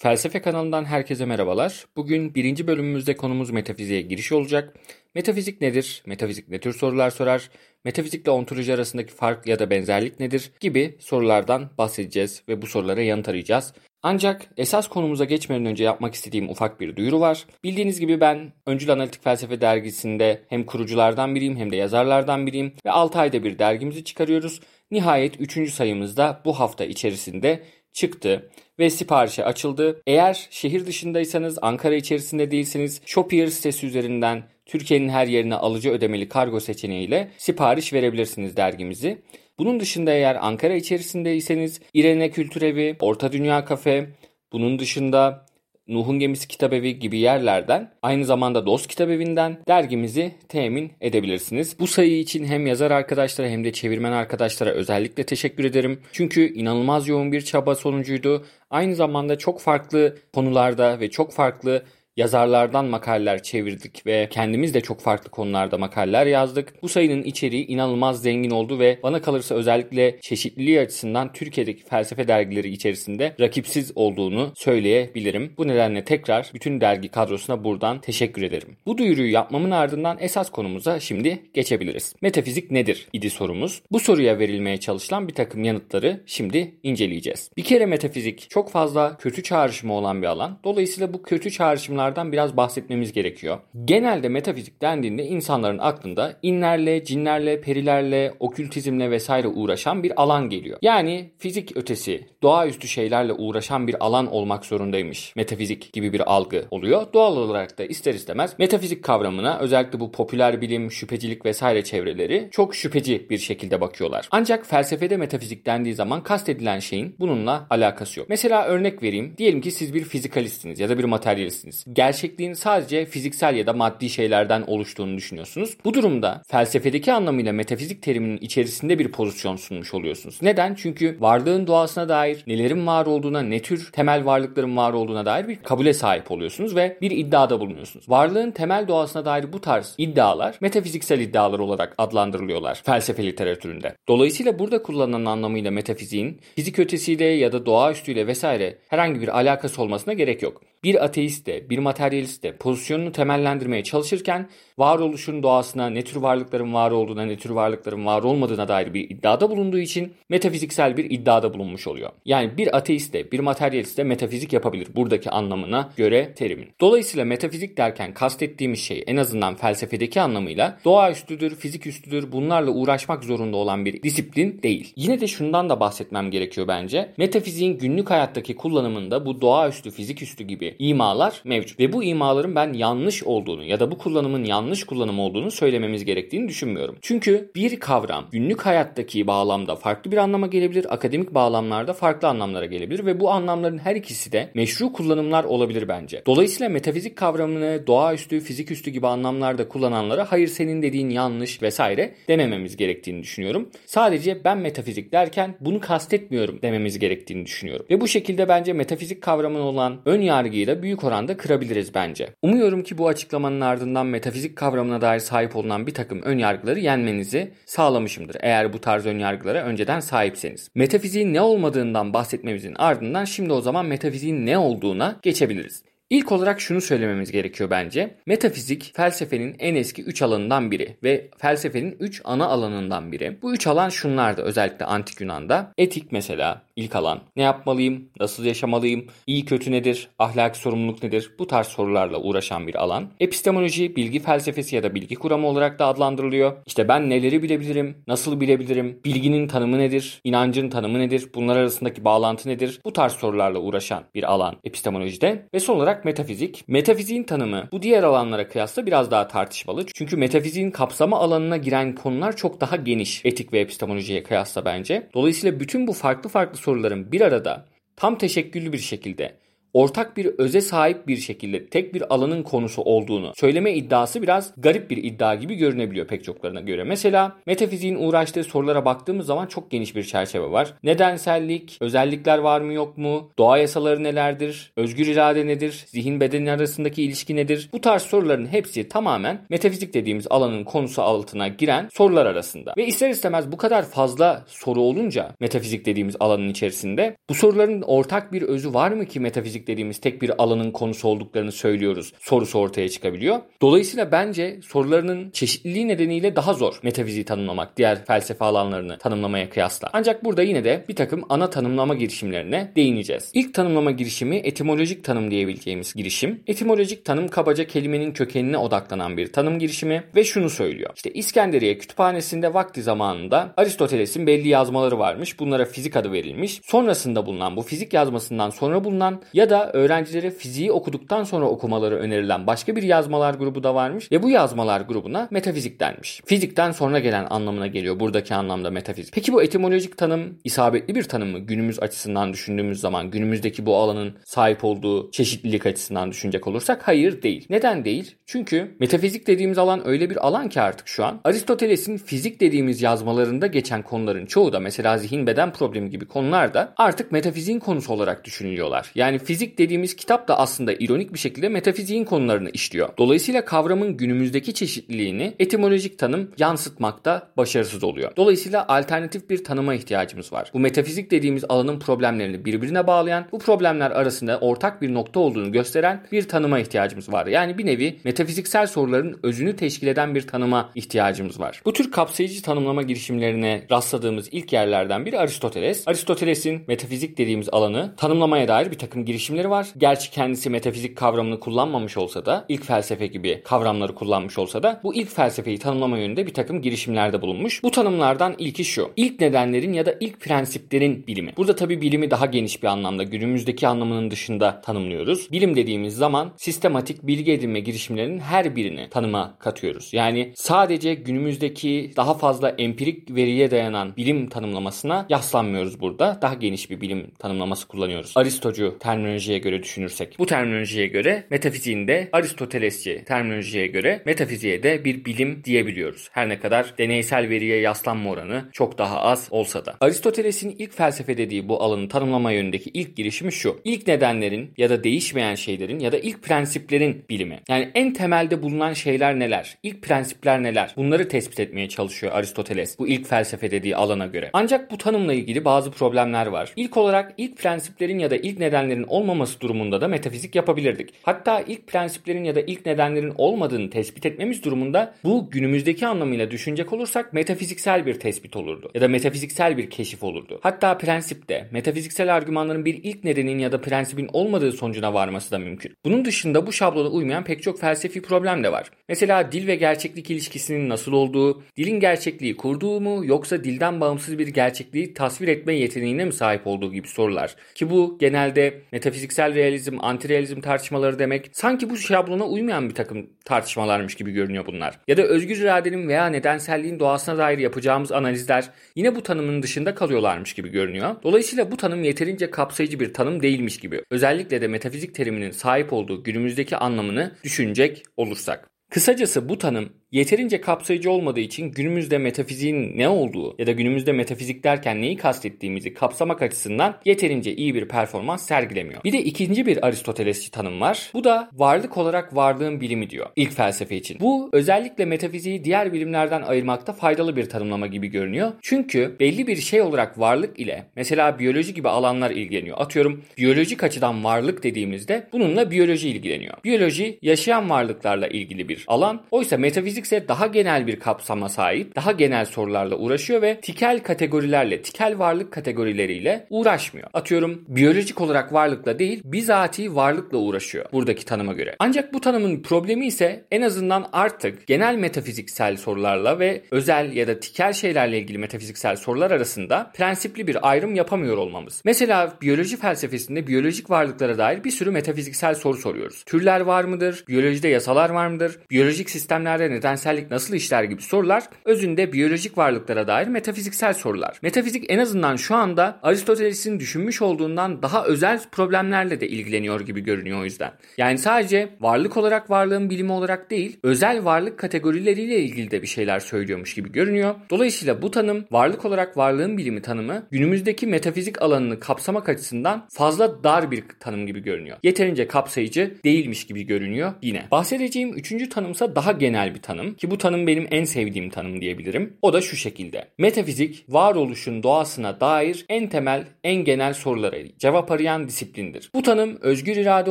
Felsefe kanalından herkese merhabalar. Bugün birinci bölümümüzde konumuz metafiziğe giriş olacak. Metafizik nedir? Metafizik ne tür sorular sorar? Metafizikle ontoloji arasındaki fark ya da benzerlik nedir? Gibi sorulardan bahsedeceğiz ve bu sorulara yanıt arayacağız. Ancak esas konumuza geçmeden önce yapmak istediğim ufak bir duyuru var. Bildiğiniz gibi ben Öncül Analitik Felsefe dergisinde hem kuruculardan biriyim hem de yazarlardan biriyim ve 6 ayda bir dergimizi çıkarıyoruz. Nihayet 3. sayımızda bu hafta içerisinde çıktı ve siparişe açıldı. Eğer şehir dışındaysanız, Ankara içerisinde değilseniz Shopier sitesi üzerinden Türkiye'nin her yerine alıcı ödemeli kargo seçeneğiyle sipariş verebilirsiniz dergimizi. Bunun dışında eğer Ankara içerisindeyseniz İrene Kültürevi, Orta Dünya Kafe, bunun dışında Nuh'un Gemisi Kitabevi gibi yerlerden aynı zamanda Dost Kitabevi'nden dergimizi temin edebilirsiniz. Bu sayı için hem yazar arkadaşlara hem de çevirmen arkadaşlara özellikle teşekkür ederim. Çünkü inanılmaz yoğun bir çaba sonucuydu. Aynı zamanda çok farklı konularda ve çok farklı yazarlardan makaleler çevirdik ve kendimiz de çok farklı konularda makaleler yazdık. Bu sayının içeriği inanılmaz zengin oldu ve bana kalırsa özellikle çeşitliliği açısından Türkiye'deki felsefe dergileri içerisinde rakipsiz olduğunu söyleyebilirim. Bu nedenle tekrar bütün dergi kadrosuna buradan teşekkür ederim. Bu duyuruyu yapmamın ardından esas konumuza şimdi geçebiliriz. Metafizik nedir idi sorumuz. Bu soruya verilmeye çalışılan bir takım yanıtları şimdi inceleyeceğiz. Bir kere metafizik çok fazla kötü çağrışımı olan bir alan. Dolayısıyla bu kötü çağrışımlar konulardan biraz bahsetmemiz gerekiyor. Genelde metafizik dendiğinde insanların aklında inlerle, cinlerle, perilerle, okültizmle vesaire uğraşan bir alan geliyor. Yani fizik ötesi, doğaüstü şeylerle uğraşan bir alan olmak zorundaymış. Metafizik gibi bir algı oluyor. Doğal olarak da ister istemez metafizik kavramına özellikle bu popüler bilim, şüphecilik vesaire çevreleri çok şüpheci bir şekilde bakıyorlar. Ancak felsefede metafizik dendiği zaman kastedilen şeyin bununla alakası yok. Mesela örnek vereyim. Diyelim ki siz bir fizikalistsiniz ya da bir materyalistsiniz gerçekliğin sadece fiziksel ya da maddi şeylerden oluştuğunu düşünüyorsunuz. Bu durumda felsefedeki anlamıyla metafizik teriminin içerisinde bir pozisyon sunmuş oluyorsunuz. Neden? Çünkü varlığın doğasına dair nelerin var olduğuna, ne tür temel varlıkların var olduğuna dair bir kabule sahip oluyorsunuz ve bir iddiada bulunuyorsunuz. Varlığın temel doğasına dair bu tarz iddialar metafiziksel iddialar olarak adlandırılıyorlar felsefe literatüründe. Dolayısıyla burada kullanılan anlamıyla metafiziğin fizik ötesiyle ya da doğaüstüyle vesaire herhangi bir alakası olmasına gerek yok. Bir ateist de, bir materyalist de pozisyonunu temellendirmeye çalışırken varoluşun doğasına, ne tür varlıkların var olduğuna, ne tür varlıkların var olmadığına dair bir iddiada bulunduğu için metafiziksel bir iddiada bulunmuş oluyor. Yani bir ateist de, bir materyalist de metafizik yapabilir buradaki anlamına göre terimin. Dolayısıyla metafizik derken kastettiğimiz şey en azından felsefedeki anlamıyla doğaüstüdür, fizik üstüdür, bunlarla uğraşmak zorunda olan bir disiplin değil. Yine de şundan da bahsetmem gerekiyor bence. Metafiziğin günlük hayattaki kullanımında bu doğaüstü, fizik üstü gibi imalar mevcut. Ve bu imaların ben yanlış olduğunu ya da bu kullanımın yanlış kullanım olduğunu söylememiz gerektiğini düşünmüyorum. Çünkü bir kavram günlük hayattaki bağlamda farklı bir anlama gelebilir, akademik bağlamlarda farklı anlamlara gelebilir ve bu anlamların her ikisi de meşru kullanımlar olabilir bence. Dolayısıyla metafizik kavramını doğaüstü, fizik üstü gibi anlamlarda kullananlara hayır senin dediğin yanlış vesaire demememiz gerektiğini düşünüyorum. Sadece ben metafizik derken bunu kastetmiyorum dememiz gerektiğini düşünüyorum. Ve bu şekilde bence metafizik kavramına olan ön yargı yargıyı büyük oranda kırabiliriz bence. Umuyorum ki bu açıklamanın ardından metafizik kavramına dair sahip olunan bir takım ön yargıları yenmenizi sağlamışımdır. Eğer bu tarz ön yargılara önceden sahipseniz. Metafiziğin ne olmadığından bahsetmemizin ardından şimdi o zaman metafiziğin ne olduğuna geçebiliriz. İlk olarak şunu söylememiz gerekiyor bence. Metafizik felsefenin en eski 3 alanından biri ve felsefenin 3 ana alanından biri. Bu 3 alan şunlardı özellikle antik Yunan'da. Etik mesela, İlk alan ne yapmalıyım, nasıl yaşamalıyım, iyi kötü nedir, ahlak sorumluluk nedir bu tarz sorularla uğraşan bir alan. Epistemoloji bilgi felsefesi ya da bilgi kuramı olarak da adlandırılıyor. İşte ben neleri bilebilirim, nasıl bilebilirim, bilginin tanımı nedir, inancın tanımı nedir, bunlar arasındaki bağlantı nedir bu tarz sorularla uğraşan bir alan epistemolojide. Ve son olarak metafizik. Metafiziğin tanımı bu diğer alanlara kıyasla biraz daha tartışmalı. Çünkü metafiziğin kapsama alanına giren konular çok daha geniş etik ve epistemolojiye kıyasla bence. Dolayısıyla bütün bu farklı farklı soruların bir arada tam teşekküllü bir şekilde ortak bir öze sahip bir şekilde tek bir alanın konusu olduğunu söyleme iddiası biraz garip bir iddia gibi görünebiliyor pek çoklarına göre. Mesela metafiziğin uğraştığı sorulara baktığımız zaman çok geniş bir çerçeve var. Nedensellik, özellikler var mı yok mu, doğa yasaları nelerdir, özgür irade nedir, zihin beden arasındaki ilişki nedir? Bu tarz soruların hepsi tamamen metafizik dediğimiz alanın konusu altına giren sorular arasında. Ve ister istemez bu kadar fazla soru olunca metafizik dediğimiz alanın içerisinde bu soruların ortak bir özü var mı ki metafizik metafizik dediğimiz tek bir alanın konusu olduklarını söylüyoruz sorusu ortaya çıkabiliyor. Dolayısıyla bence sorularının çeşitliliği nedeniyle daha zor metafiziği tanımlamak diğer felsefe alanlarını tanımlamaya kıyasla. Ancak burada yine de bir takım ana tanımlama girişimlerine değineceğiz. İlk tanımlama girişimi etimolojik tanım diyebileceğimiz girişim. Etimolojik tanım kabaca kelimenin kökenine odaklanan bir tanım girişimi ve şunu söylüyor. İşte İskenderiye kütüphanesinde vakti zamanında Aristoteles'in belli yazmaları varmış. Bunlara fizik adı verilmiş. Sonrasında bulunan bu fizik yazmasından sonra bulunan ya da öğrencilere fiziği okuduktan sonra okumaları önerilen başka bir yazmalar grubu da varmış ve bu yazmalar grubuna metafizik denmiş. Fizikten sonra gelen anlamına geliyor buradaki anlamda metafizik. Peki bu etimolojik tanım isabetli bir tanım mı? Günümüz açısından düşündüğümüz zaman günümüzdeki bu alanın sahip olduğu çeşitlilik açısından düşünecek olursak hayır değil. Neden değil? Çünkü metafizik dediğimiz alan öyle bir alan ki artık şu an. Aristoteles'in fizik dediğimiz yazmalarında geçen konuların çoğu da mesela zihin beden problemi gibi konular da artık metafiziğin konusu olarak düşünülüyorlar. Yani fizik dediğimiz kitap da aslında ironik bir şekilde metafiziğin konularını işliyor. Dolayısıyla kavramın günümüzdeki çeşitliliğini etimolojik tanım yansıtmakta başarısız oluyor. Dolayısıyla alternatif bir tanıma ihtiyacımız var. Bu metafizik dediğimiz alanın problemlerini birbirine bağlayan, bu problemler arasında ortak bir nokta olduğunu gösteren bir tanıma ihtiyacımız var. Yani bir nevi metafiziksel soruların özünü teşkil eden bir tanıma ihtiyacımız var. Bu tür kapsayıcı tanımlama girişimlerine rastladığımız ilk yerlerden biri Aristoteles. Aristoteles'in metafizik dediğimiz alanı tanımlamaya dair bir takım girişimleri var. Gerçi kendisi metafizik kavramını kullanmamış olsa da ilk felsefe gibi kavramları kullanmış olsa da bu ilk felsefeyi tanımlama yönünde bir takım girişimlerde bulunmuş. Bu tanımlardan ilki şu. İlk nedenlerin ya da ilk prensiplerin bilimi. Burada tabi bilimi daha geniş bir anlamda günümüzdeki anlamının dışında tanımlıyoruz. Bilim dediğimiz zaman sistematik bilgi edinme girişimlerinin her birini tanıma katıyoruz. Yani sadece günümüzdeki daha fazla empirik veriye dayanan bilim tanımlamasına yaslanmıyoruz burada. Daha geniş bir bilim tanımlaması kullanıyoruz. Aristocu terminolojiye göre düşünürsek. Bu terminolojiye göre metafiziğinde Aristotelesçi terminolojiye göre metafiziğe de bir bilim diyebiliyoruz. Her ne kadar deneysel veriye yaslanma oranı çok daha az olsa da. Aristoteles'in ilk felsefe dediği bu alanı tanımlama yönündeki ilk girişimi şu. İlk nedenlerin ya da değişmeyen şeylerin ya da ilk prensiplerin bilimi. Yani en temelde bulunan şeyler neler? İlk prensipler neler? Bunları tespit etmeye çalışıyor Aristoteles bu ilk felsefe dediği alana göre. Ancak bu tanımla ilgili bazı problemler var. İlk olarak ilk prensiplerin ya da ilk nedenlerin olmaması durumunda da metafizik yapabilirdik. Hatta ilk prensiplerin ya da ilk nedenlerin olmadığını tespit etmemiz durumunda bu günümüzdeki anlamıyla düşünecek olursak metafiziksel bir tespit olurdu. Ya da metafiziksel bir keşif olurdu. Hatta prensipte metafiziksel argümanların bir ilk nedenin ya da prensibin olmadığı sonucuna varması da mümkün. Bunun dışında bu şablona uymayan pek çok felsefi problem de var. Mesela dil ve gerçeklik ilişkisinin nasıl olduğu, dilin gerçekliği kurduğu mu yoksa dilden bağımsız bir gerçekliği tasvir etme yeteneğine mi sahip olduğu gibi sorular. Ki bu genelde metafiziksel realizm, antirealizm tartışmaları demek. Sanki bu şablona uymayan bir takım tartışmalarmış gibi görünüyor bunlar. Ya da özgür iradenin veya nedenselliğin doğasına dair yapacağımız analizler yine bu tanımın dışında kalıyorlarmış gibi görünüyor. Dolayısıyla bu tanım yeterince kapsayıcı bir tanım değilmiş gibi. Özellikle de metafizik teriminin sahip olduğu günümüzdeki anlamını düşünecek olursak. Kısacası bu tanım yeterince kapsayıcı olmadığı için günümüzde metafiziğin ne olduğu ya da günümüzde metafizik derken neyi kastettiğimizi kapsamak açısından yeterince iyi bir performans sergilemiyor. Bir de ikinci bir Aristotelesçi tanım var. Bu da varlık olarak varlığın bilimi diyor ilk felsefe için. Bu özellikle metafiziği diğer bilimlerden ayırmakta faydalı bir tanımlama gibi görünüyor. Çünkü belli bir şey olarak varlık ile mesela biyoloji gibi alanlar ilgileniyor. Atıyorum biyolojik açıdan varlık dediğimizde bununla biyoloji ilgileniyor. Biyoloji yaşayan varlıklarla ilgili bir alan. Oysa metafizik ise daha genel bir kapsama sahip, daha genel sorularla uğraşıyor ve tikel kategorilerle, tikel varlık kategorileriyle uğraşmıyor. Atıyorum biyolojik olarak varlıkla değil, bizatihi varlıkla uğraşıyor buradaki tanıma göre. Ancak bu tanımın problemi ise en azından artık genel metafiziksel sorularla ve özel ya da tikel şeylerle ilgili metafiziksel sorular arasında prensipli bir ayrım yapamıyor olmamız. Mesela biyoloji felsefesinde biyolojik varlıklara dair bir sürü metafiziksel soru soruyoruz. Türler var mıdır? Biyolojide yasalar var mıdır? Biyolojik sistemlerde nedensellik nasıl işler gibi sorular özünde biyolojik varlıklara dair metafiziksel sorular. Metafizik en azından şu anda Aristoteles'in düşünmüş olduğundan daha özel problemlerle de ilgileniyor gibi görünüyor o yüzden. Yani sadece varlık olarak varlığın bilimi olarak değil, özel varlık kategorileriyle ilgili de bir şeyler söylüyormuş gibi görünüyor. Dolayısıyla bu tanım varlık olarak varlığın bilimi tanımı günümüzdeki metafizik alanını kapsamak açısından fazla dar bir tanım gibi görünüyor. Yeterince kapsayıcı değilmiş gibi görünüyor yine. Bahsedeceğim üçüncü tanımsa daha genel bir tanım. Tanım ki bu tanım benim en sevdiğim tanım diyebilirim. O da şu şekilde. Metafizik varoluşun doğasına dair en temel, en genel sorulara cevap arayan disiplindir. Bu tanım özgür irade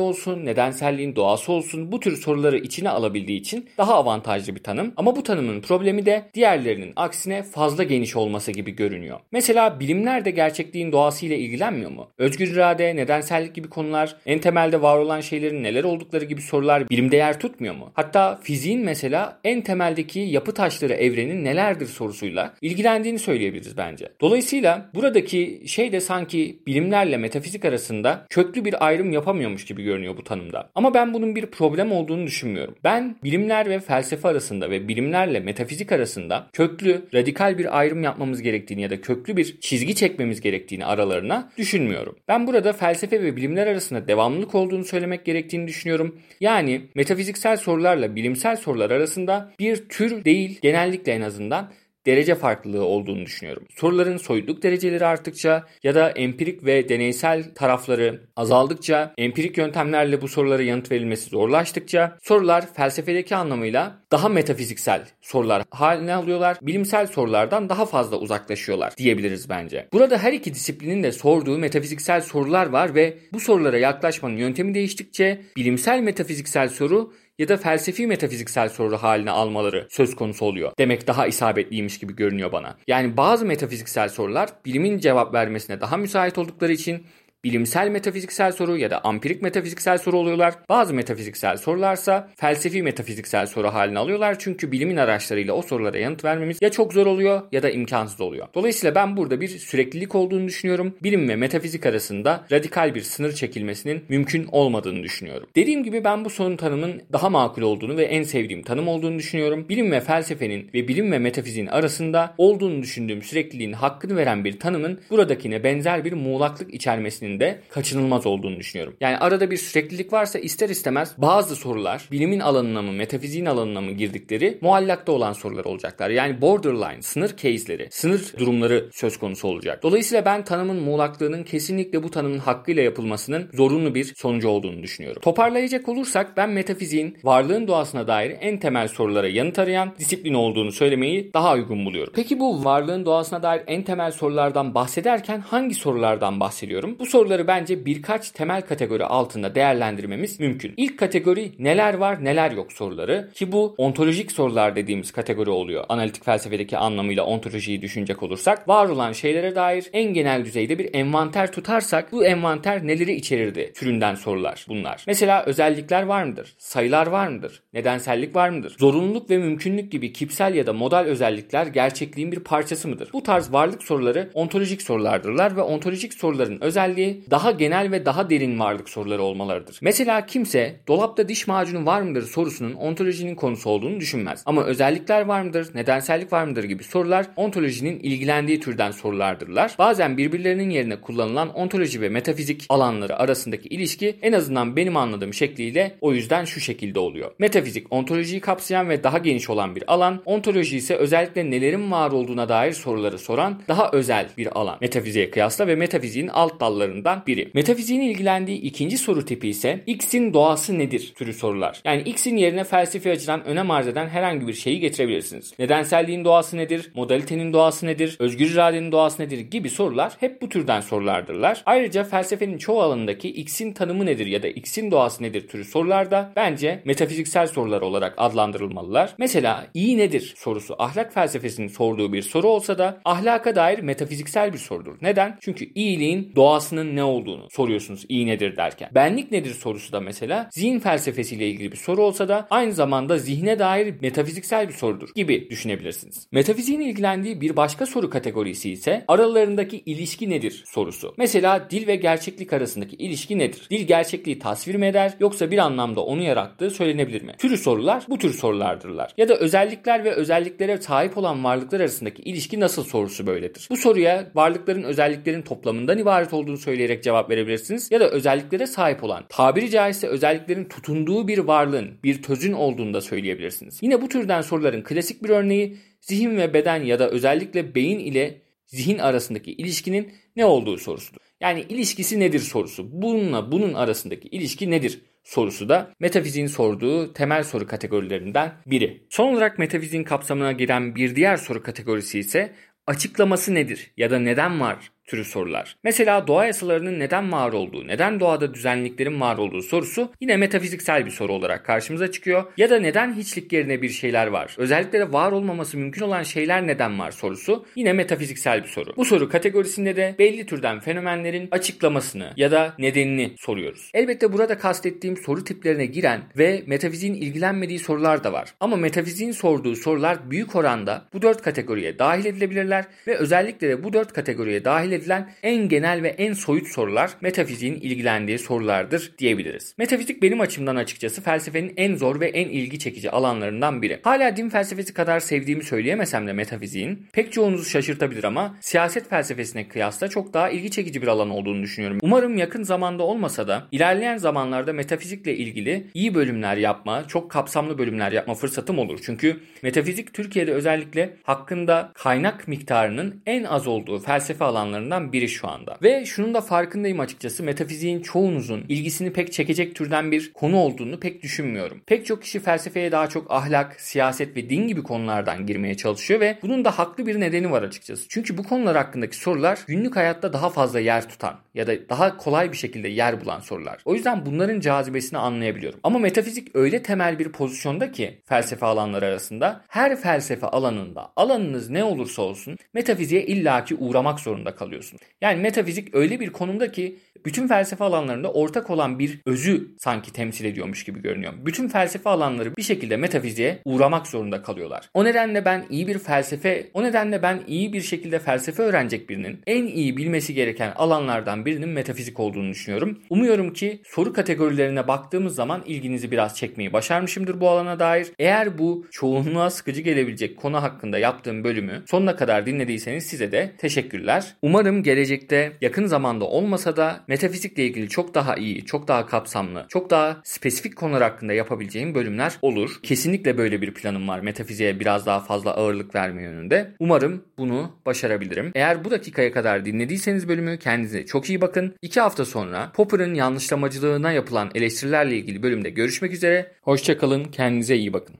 olsun, nedenselliğin doğası olsun bu tür soruları içine alabildiği için daha avantajlı bir tanım. Ama bu tanımın problemi de diğerlerinin aksine fazla geniş olması gibi görünüyor. Mesela bilimler de gerçekliğin doğasıyla ilgilenmiyor mu? Özgür irade, nedensellik gibi konular, en temelde var olan şeylerin neler oldukları gibi sorular bilimde yer tutmuyor mu? Hatta fiziğin mesela en temeldeki yapı taşları evrenin nelerdir sorusuyla ilgilendiğini söyleyebiliriz bence. Dolayısıyla buradaki şey de sanki bilimlerle metafizik arasında köklü bir ayrım yapamıyormuş gibi görünüyor bu tanımda. Ama ben bunun bir problem olduğunu düşünmüyorum. Ben bilimler ve felsefe arasında ve bilimlerle metafizik arasında köklü, radikal bir ayrım yapmamız gerektiğini ya da köklü bir çizgi çekmemiz gerektiğini aralarına düşünmüyorum. Ben burada felsefe ve bilimler arasında devamlılık olduğunu söylemek gerektiğini düşünüyorum. Yani metafiziksel sorularla bilimsel sorular arasında bir tür değil genellikle en azından derece farklılığı olduğunu düşünüyorum. Soruların soyutluk dereceleri arttıkça ya da empirik ve deneysel tarafları azaldıkça, empirik yöntemlerle bu sorulara yanıt verilmesi zorlaştıkça sorular felsefedeki anlamıyla daha metafiziksel sorular haline alıyorlar. Bilimsel sorulardan daha fazla uzaklaşıyorlar diyebiliriz bence. Burada her iki disiplinin de sorduğu metafiziksel sorular var ve bu sorulara yaklaşmanın yöntemi değiştikçe bilimsel metafiziksel soru ya da felsefi metafiziksel soru haline almaları söz konusu oluyor. Demek daha isabetliymiş gibi görünüyor bana. Yani bazı metafiziksel sorular bilimin cevap vermesine daha müsait oldukları için bilimsel metafiziksel soru ya da ampirik metafiziksel soru oluyorlar. Bazı metafiziksel sorularsa felsefi metafiziksel soru haline alıyorlar. Çünkü bilimin araçlarıyla o sorulara yanıt vermemiz ya çok zor oluyor ya da imkansız oluyor. Dolayısıyla ben burada bir süreklilik olduğunu düşünüyorum. Bilim ve metafizik arasında radikal bir sınır çekilmesinin mümkün olmadığını düşünüyorum. Dediğim gibi ben bu son tanımın daha makul olduğunu ve en sevdiğim tanım olduğunu düşünüyorum. Bilim ve felsefenin ve bilim ve metafiziğin arasında olduğunu düşündüğüm sürekliliğin hakkını veren bir tanımın buradakine benzer bir muğlaklık içermesinin sürekliliğinin de kaçınılmaz olduğunu düşünüyorum. Yani arada bir süreklilik varsa ister istemez bazı sorular bilimin alanına mı metafiziğin alanına mı girdikleri muallakta olan sorular olacaklar. Yani borderline, sınır case'leri, sınır durumları söz konusu olacak. Dolayısıyla ben tanımın muğlaklığının kesinlikle bu tanımın hakkıyla yapılmasının zorunlu bir sonucu olduğunu düşünüyorum. Toparlayacak olursak ben metafiziğin varlığın doğasına dair en temel sorulara yanıt arayan disiplin olduğunu söylemeyi daha uygun buluyorum. Peki bu varlığın doğasına dair en temel sorulardan bahsederken hangi sorulardan bahsediyorum? Bu soru soruları bence birkaç temel kategori altında değerlendirmemiz mümkün. İlk kategori neler var neler yok soruları ki bu ontolojik sorular dediğimiz kategori oluyor. Analitik felsefedeki anlamıyla ontolojiyi düşünecek olursak var olan şeylere dair en genel düzeyde bir envanter tutarsak bu envanter neleri içerirdi türünden sorular bunlar. Mesela özellikler var mıdır? Sayılar var mıdır? Nedensellik var mıdır? Zorunluluk ve mümkünlük gibi kipsel ya da modal özellikler gerçekliğin bir parçası mıdır? Bu tarz varlık soruları ontolojik sorulardırlar ve ontolojik soruların özelliği daha genel ve daha derin varlık soruları olmalarıdır. Mesela kimse dolapta diş macunu var mıdır sorusunun ontolojinin konusu olduğunu düşünmez. Ama özellikler var mıdır, nedensellik var mıdır gibi sorular ontolojinin ilgilendiği türden sorulardırlar. Bazen birbirlerinin yerine kullanılan ontoloji ve metafizik alanları arasındaki ilişki en azından benim anladığım şekliyle o yüzden şu şekilde oluyor. Metafizik ontolojiyi kapsayan ve daha geniş olan bir alan, ontoloji ise özellikle nelerin var olduğuna dair soruları soran daha özel bir alan. Metafiziğe kıyasla ve metafiziğin alt dallarını sorularından biri. Metafiziğin ilgilendiği ikinci soru tipi ise X'in doğası nedir türü sorular. Yani X'in yerine felsefi açıdan önem arz eden herhangi bir şeyi getirebilirsiniz. Nedenselliğin doğası nedir? Modalitenin doğası nedir? Özgür iradenin doğası nedir? gibi sorular hep bu türden sorulardırlar. Ayrıca felsefenin çoğu alanındaki X'in tanımı nedir ya da X'in doğası nedir türü sorular da bence metafiziksel sorular olarak adlandırılmalılar. Mesela iyi nedir sorusu ahlak felsefesinin sorduğu bir soru olsa da ahlaka dair metafiziksel bir sorudur. Neden? Çünkü iyiliğin doğasının ne olduğunu soruyorsunuz iyi nedir derken. Benlik nedir sorusu da mesela zihin felsefesiyle ilgili bir soru olsa da aynı zamanda zihne dair metafiziksel bir sorudur gibi düşünebilirsiniz. Metafiziğin ilgilendiği bir başka soru kategorisi ise aralarındaki ilişki nedir sorusu. Mesela dil ve gerçeklik arasındaki ilişki nedir? Dil gerçekliği tasvir mi eder yoksa bir anlamda onu yarattığı söylenebilir mi? Türü sorular bu tür sorulardırlar. Ya da özellikler ve özelliklere sahip olan varlıklar arasındaki ilişki nasıl sorusu böyledir. Bu soruya varlıkların özelliklerin toplamından ibaret olduğunu söyleyerek söyleyerek cevap verebilirsiniz. Ya da özelliklere sahip olan, tabiri caizse özelliklerin tutunduğu bir varlığın, bir tözün olduğunu da söyleyebilirsiniz. Yine bu türden soruların klasik bir örneği zihin ve beden ya da özellikle beyin ile zihin arasındaki ilişkinin ne olduğu sorusudur. Yani ilişkisi nedir sorusu. Bununla bunun arasındaki ilişki nedir sorusu da metafiziğin sorduğu temel soru kategorilerinden biri. Son olarak metafiziğin kapsamına giren bir diğer soru kategorisi ise açıklaması nedir ya da neden var türü sorular. Mesela doğa yasalarının neden var olduğu, neden doğada düzenliklerin var olduğu sorusu yine metafiziksel bir soru olarak karşımıza çıkıyor. Ya da neden hiçlik yerine bir şeyler var? Özellikle de var olmaması mümkün olan şeyler neden var sorusu yine metafiziksel bir soru. Bu soru kategorisinde de belli türden fenomenlerin açıklamasını ya da nedenini soruyoruz. Elbette burada kastettiğim soru tiplerine giren ve metafiziğin ilgilenmediği sorular da var. Ama metafiziğin sorduğu sorular büyük oranda bu dört kategoriye dahil edilebilirler ve özellikle de bu dört kategoriye dahil edilen en genel ve en soyut sorular metafiziğin ilgilendiği sorulardır diyebiliriz. Metafizik benim açımdan açıkçası felsefenin en zor ve en ilgi çekici alanlarından biri. Hala din felsefesi kadar sevdiğimi söyleyemesem de metafiziğin pek çoğunuzu şaşırtabilir ama siyaset felsefesine kıyasla çok daha ilgi çekici bir alan olduğunu düşünüyorum. Umarım yakın zamanda olmasa da ilerleyen zamanlarda metafizikle ilgili iyi bölümler yapma, çok kapsamlı bölümler yapma fırsatım olur. Çünkü metafizik Türkiye'de özellikle hakkında kaynak miktarının en az olduğu felsefe alanlarından alanlarından biri şu anda. Ve şunun da farkındayım açıkçası metafiziğin çoğunuzun ilgisini pek çekecek türden bir konu olduğunu pek düşünmüyorum. Pek çok kişi felsefeye daha çok ahlak, siyaset ve din gibi konulardan girmeye çalışıyor ve bunun da haklı bir nedeni var açıkçası. Çünkü bu konular hakkındaki sorular günlük hayatta daha fazla yer tutan ya da daha kolay bir şekilde yer bulan sorular. O yüzden bunların cazibesini anlayabiliyorum. Ama metafizik öyle temel bir pozisyonda ki felsefe alanları arasında her felsefe alanında alanınız ne olursa olsun metafiziğe illaki uğramak zorunda kalıyor oluyorsun. Yani metafizik öyle bir konumda ki bütün felsefe alanlarında ortak olan bir özü sanki temsil ediyormuş gibi görünüyor. Bütün felsefe alanları bir şekilde metafiziğe uğramak zorunda kalıyorlar. O nedenle ben iyi bir felsefe, o nedenle ben iyi bir şekilde felsefe öğrenecek birinin en iyi bilmesi gereken alanlardan birinin metafizik olduğunu düşünüyorum. Umuyorum ki soru kategorilerine baktığımız zaman ilginizi biraz çekmeyi başarmışımdır bu alana dair. Eğer bu çoğunluğa sıkıcı gelebilecek konu hakkında yaptığım bölümü sonuna kadar dinlediyseniz size de teşekkürler. Umarım gelecekte yakın zamanda olmasa da metafizikle ilgili çok daha iyi, çok daha kapsamlı, çok daha spesifik konular hakkında yapabileceğim bölümler olur. Kesinlikle böyle bir planım var metafiziğe biraz daha fazla ağırlık verme yönünde. Umarım bunu başarabilirim. Eğer bu dakikaya kadar dinlediyseniz bölümü kendinize çok iyi bakın. İki hafta sonra Popper'ın yanlışlamacılığına yapılan eleştirilerle ilgili bölümde görüşmek üzere. Hoşçakalın, kendinize iyi bakın.